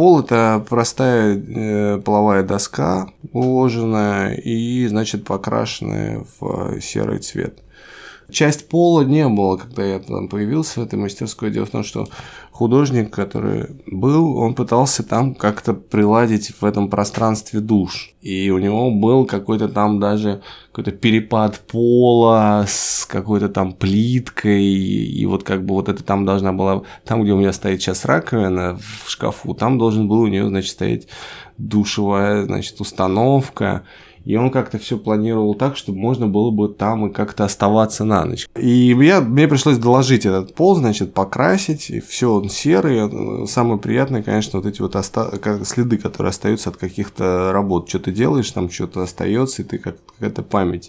Пол это простая э, половая доска уложенная и, значит, покрашенная в серый цвет. Часть пола не было, когда я там появился в этой мастерской. Дело в том, что художник, который был, он пытался там как-то приладить в этом пространстве душ. И у него был какой-то там даже какой-то перепад пола с какой-то там плиткой. И вот как бы вот это там должна была... Там, где у меня стоит сейчас раковина в шкафу, там должен был у нее, значит, стоять душевая, значит, установка. И он как-то все планировал так, чтобы можно было бы там и как-то оставаться на ночь. И я, мне пришлось доложить этот пол, значит, покрасить, и все он серый. Самое приятное, конечно, вот эти вот оста... следы, которые остаются от каких-то работ. Что ты делаешь, там что-то остается, и ты как какая-то память